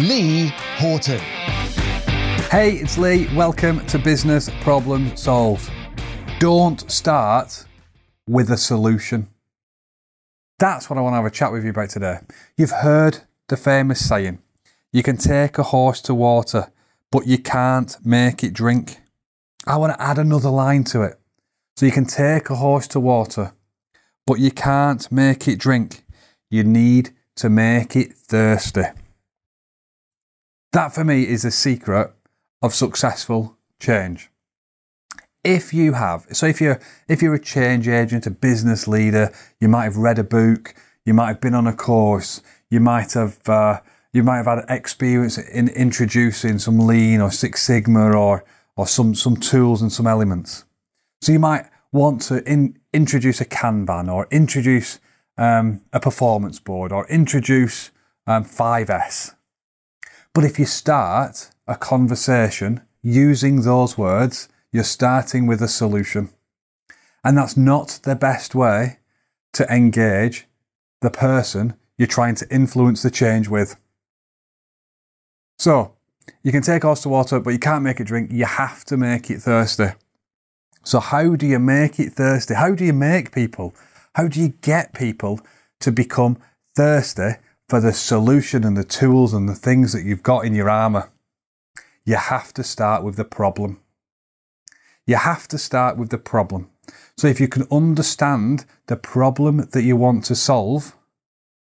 Lee Horton. Hey, it's Lee. Welcome to Business Problem Solved. Don't start with a solution. That's what I want to have a chat with you about today. You've heard the famous saying you can take a horse to water, but you can't make it drink. I want to add another line to it. So you can take a horse to water, but you can't make it drink. You need to make it thirsty. That for me is the secret of successful change. If you have, so if you're if you're a change agent, a business leader, you might have read a book, you might have been on a course, you might have uh, you might have had experience in introducing some lean or Six Sigma or or some some tools and some elements. So you might want to in, introduce a Kanban or introduce um, a performance board or introduce um, 5S. But if you start a conversation using those words, you're starting with a solution. And that's not the best way to engage the person you're trying to influence the change with. So, you can take horse to water, but you can't make it drink. You have to make it thirsty. So, how do you make it thirsty? How do you make people? How do you get people to become thirsty for the solution and the tools and the things that you've got in your armour? You have to start with the problem. You have to start with the problem. So, if you can understand the problem that you want to solve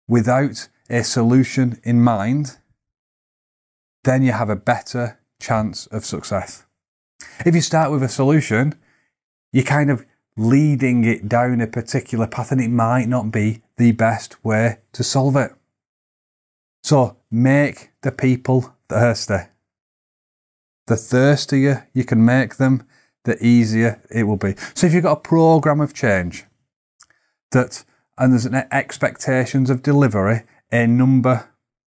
without a solution in mind, then you have a better chance of success. If you start with a solution, you're kind of leading it down a particular path and it might not be the best way to solve it. So make the people thirsty. The thirstier you can make them, the easier it will be. So if you've got a program of change that and there's an expectations of delivery, a number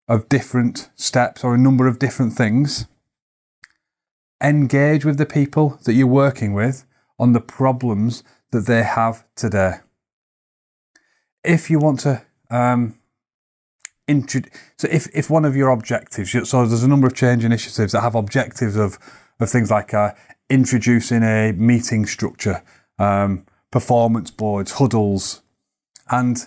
of different steps or a number of different things. Engage with the people that you're working with on the problems that they have today. If you want to um, so if, if one of your objectives, so there's a number of change initiatives that have objectives of, of things like uh, introducing a meeting structure, um, performance boards, huddles, and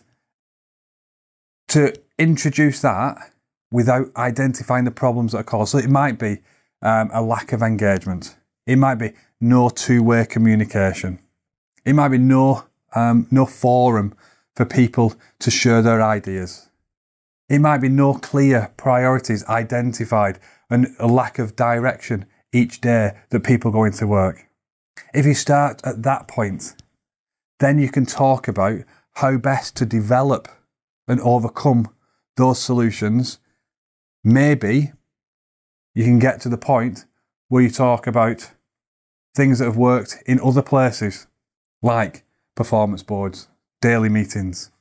to introduce that without identifying the problems that are caused. So it might be um, a lack of engagement. It might be no two-way communication. It might be no um, no forum for people to share their ideas. It might be no clear priorities identified and a lack of direction each day that people go into work. If you start at that point, then you can talk about how best to develop and overcome those solutions maybe you can get to the point where you talk about things that have worked in other places, like performance boards, daily meetings,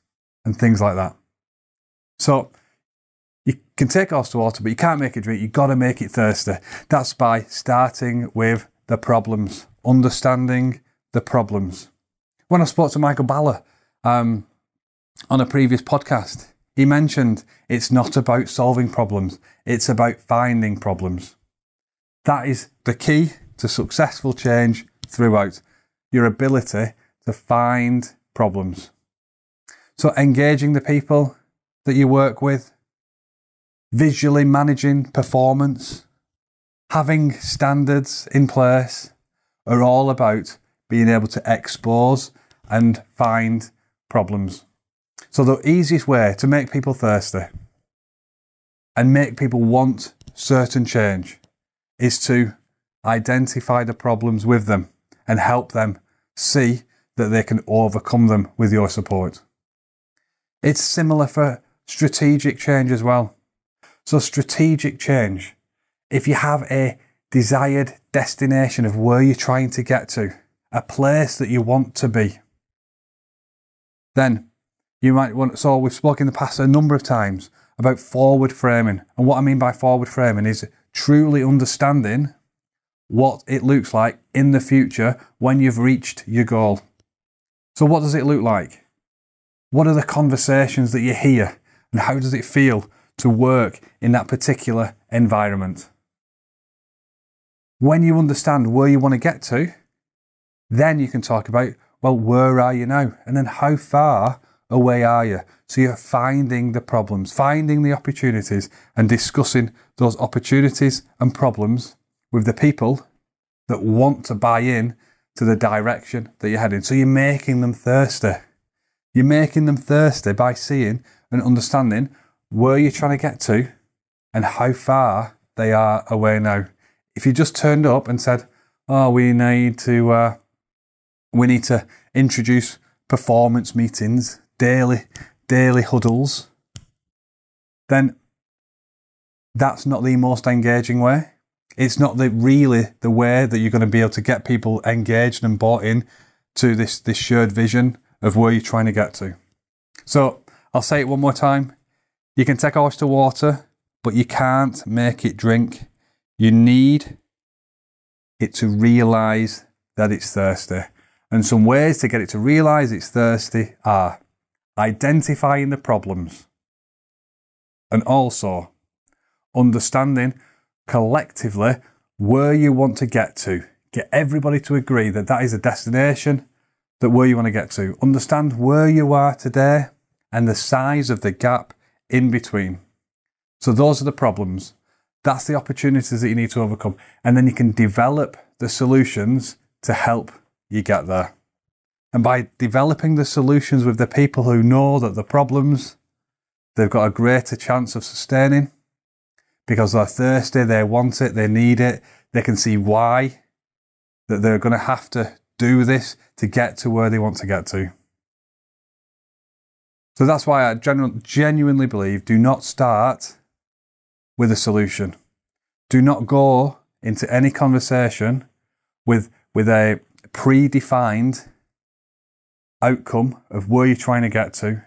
and things like that. So you can take horse to water, but you can't make it drink. You've got to make it thirsty. That's by starting with the problems, understanding the problems. When I spoke to Michael Ballé um, on a previous podcast, he mentioned it's not about solving problems, it's about finding problems. That is the key to successful change throughout your ability to find problems. So, engaging the people that you work with, visually managing performance, having standards in place are all about being able to expose and find problems. So, the easiest way to make people thirsty and make people want certain change is to identify the problems with them and help them see that they can overcome them with your support. It's similar for strategic change as well. So, strategic change if you have a desired destination of where you're trying to get to, a place that you want to be, then you might want. So, we've spoken in the past a number of times about forward framing. And what I mean by forward framing is truly understanding what it looks like in the future when you've reached your goal. So, what does it look like? What are the conversations that you hear? And how does it feel to work in that particular environment? When you understand where you want to get to, then you can talk about, well, where are you now? And then how far away are you? So you're finding the problems, finding the opportunities, and discussing those opportunities and problems with the people that want to buy in to the direction that you're heading. So you're making them thirsty. You're making them thirsty by seeing and understanding where you're trying to get to and how far they are away now. If you just turned up and said, "Oh, we need to, uh, we need to introduce performance meetings, daily, daily huddles," then that's not the most engaging way. It's not the really the way that you're going to be able to get people engaged and bought in to this this shared vision of where you're trying to get to. So I'll say it one more time. You can take to water, but you can't make it drink. You need it to realize that it's thirsty. And some ways to get it to realize it's thirsty are identifying the problems and also understanding collectively where you want to get to. Get everybody to agree that that is a destination that where you want to get to. Understand where you are today and the size of the gap in between. So those are the problems. That's the opportunities that you need to overcome. And then you can develop the solutions to help you get there. And by developing the solutions with the people who know that the problems they've got a greater chance of sustaining because they're thirsty, they want it, they need it, they can see why that they're going to have to do this to get to where they want to get to. So that's why I genu- genuinely believe do not start with a solution. Do not go into any conversation with, with a predefined outcome of where you're trying to get to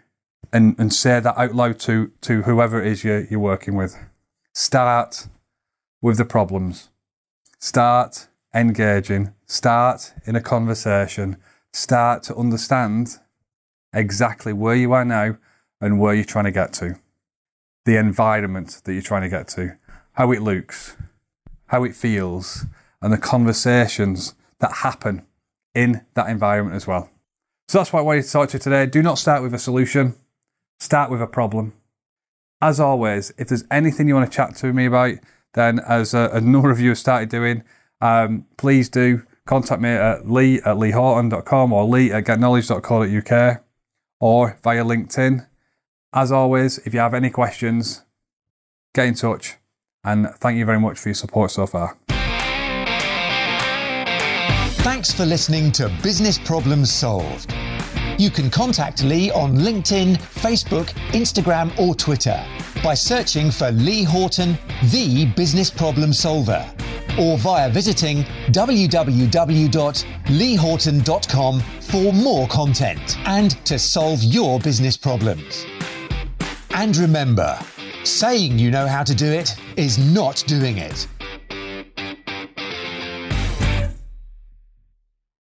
and, and say that out loud to, to whoever it is you're, you're working with. Start with the problems. Start engaging. Start in a conversation. Start to understand exactly where you are now and where you're trying to get to. The environment that you're trying to get to. How it looks. How it feels. And the conversations that happen in that environment as well. So that's what I wanted to talk to you today. Do not start with a solution. Start with a problem as always, if there's anything you want to chat to me about, then as a, a number of you have started doing, um, please do contact me at lee at leehorton.com or lee at getknowledge.co.uk or via LinkedIn. As always, if you have any questions, get in touch. And thank you very much for your support so far. Thanks for listening to Business Problems Solved. You can contact Lee on LinkedIn, Facebook, Instagram, or Twitter by searching for Lee Horton, the business problem solver, or via visiting www.leehorton.com for more content and to solve your business problems. And remember, saying you know how to do it is not doing it.